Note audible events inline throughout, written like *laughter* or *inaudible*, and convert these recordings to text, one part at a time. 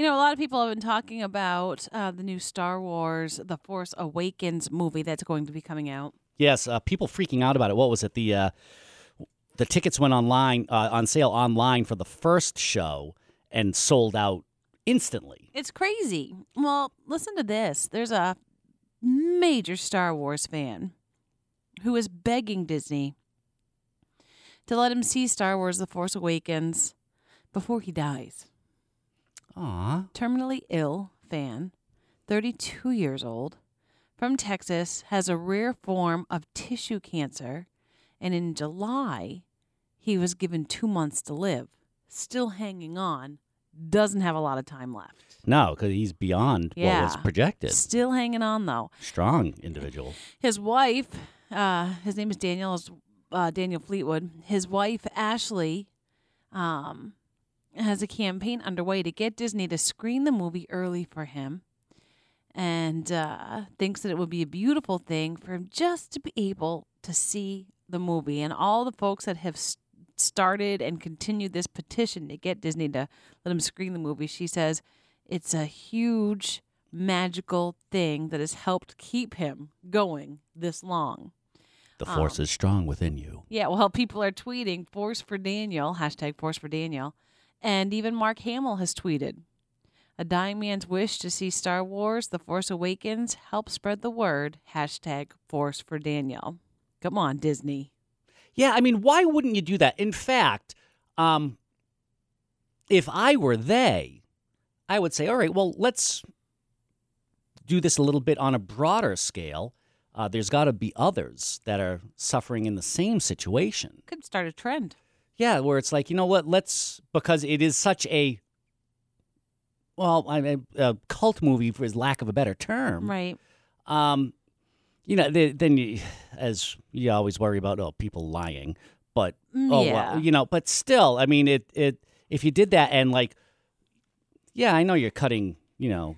You know, a lot of people have been talking about uh, the new Star Wars The Force Awakens movie that's going to be coming out. Yes, uh, people freaking out about it. What was it? The uh, the tickets went online uh, on sale online for the first show and sold out instantly. It's crazy. Well, listen to this. There's a major Star Wars fan who is begging Disney to let him see Star Wars The Force Awakens before he dies. Aw. terminally ill fan, 32 years old, from Texas, has a rare form of tissue cancer, and in July, he was given two months to live. Still hanging on, doesn't have a lot of time left. No, because he's beyond what was projected. Still hanging on though. Strong individual. His wife, uh, his name is Daniel, is uh, Daniel Fleetwood. His wife Ashley, um, has a campaign underway to get Disney to screen the movie early for him, and uh, thinks that it would be a beautiful thing for him just to be able to see the movie. And all the folks that have s- started and continued this petition to get Disney to let him screen the movie, she says it's a huge magical thing that has helped keep him going this long. The force is strong within you. Yeah, well, *laughs* people are tweeting Force for Daniel, hashtag Force for Daniel. And even Mark Hamill has tweeted A dying man's wish to see Star Wars The Force Awakens help spread the word, hashtag Force for Daniel. Come on, Disney. Yeah, I mean, why wouldn't you do that? In fact, um, if I were they, I would say, all right, well, let's do this a little bit on a broader scale. Uh, there's got to be others that are suffering in the same situation. Could start a trend. Yeah, where it's like, you know what? Let's because it is such a well, I mean, a cult movie for his lack of a better term. Right. Um, you know, the, then you, as you always worry about, oh, people lying, but oh, yeah. well, you know, but still, I mean, it it if you did that and like, yeah, I know you're cutting, you know.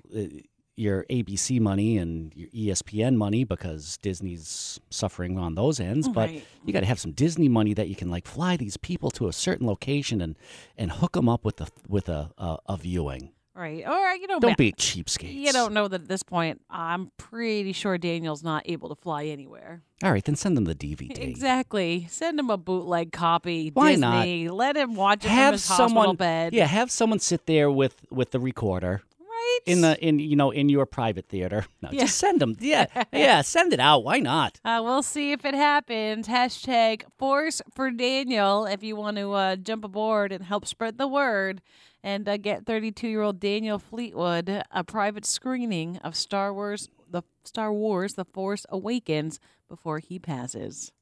Uh, your ABC money and your ESPN money because Disney's suffering on those ends, but Right. you got to have some Disney money that you can like fly these people to a certain location and and hook them up with a with a a, a viewing. Right. Or, you know, Don't be cheapskates. You don't know that at this point. I'm pretty sure Daniel's not able to fly anywhere. All right, then send them the DVD. *laughs* Exactly. Send him a bootleg copy. Why not? Disney. Let him watch it from have his hospital bed. yeah have someone sit there with with the recorder. In the in you know in your private theater *laughs* no Yeah. just send them *laughs* yeah yeah send it out why not Uh, we'll see if it happens. Hashtag Force for Daniel if you want to uh, jump aboard and help spread the word and uh, get 32 year old Daniel Fleetwood a private screening of Star Wars, the Star Wars, The Force Awakens before he passes.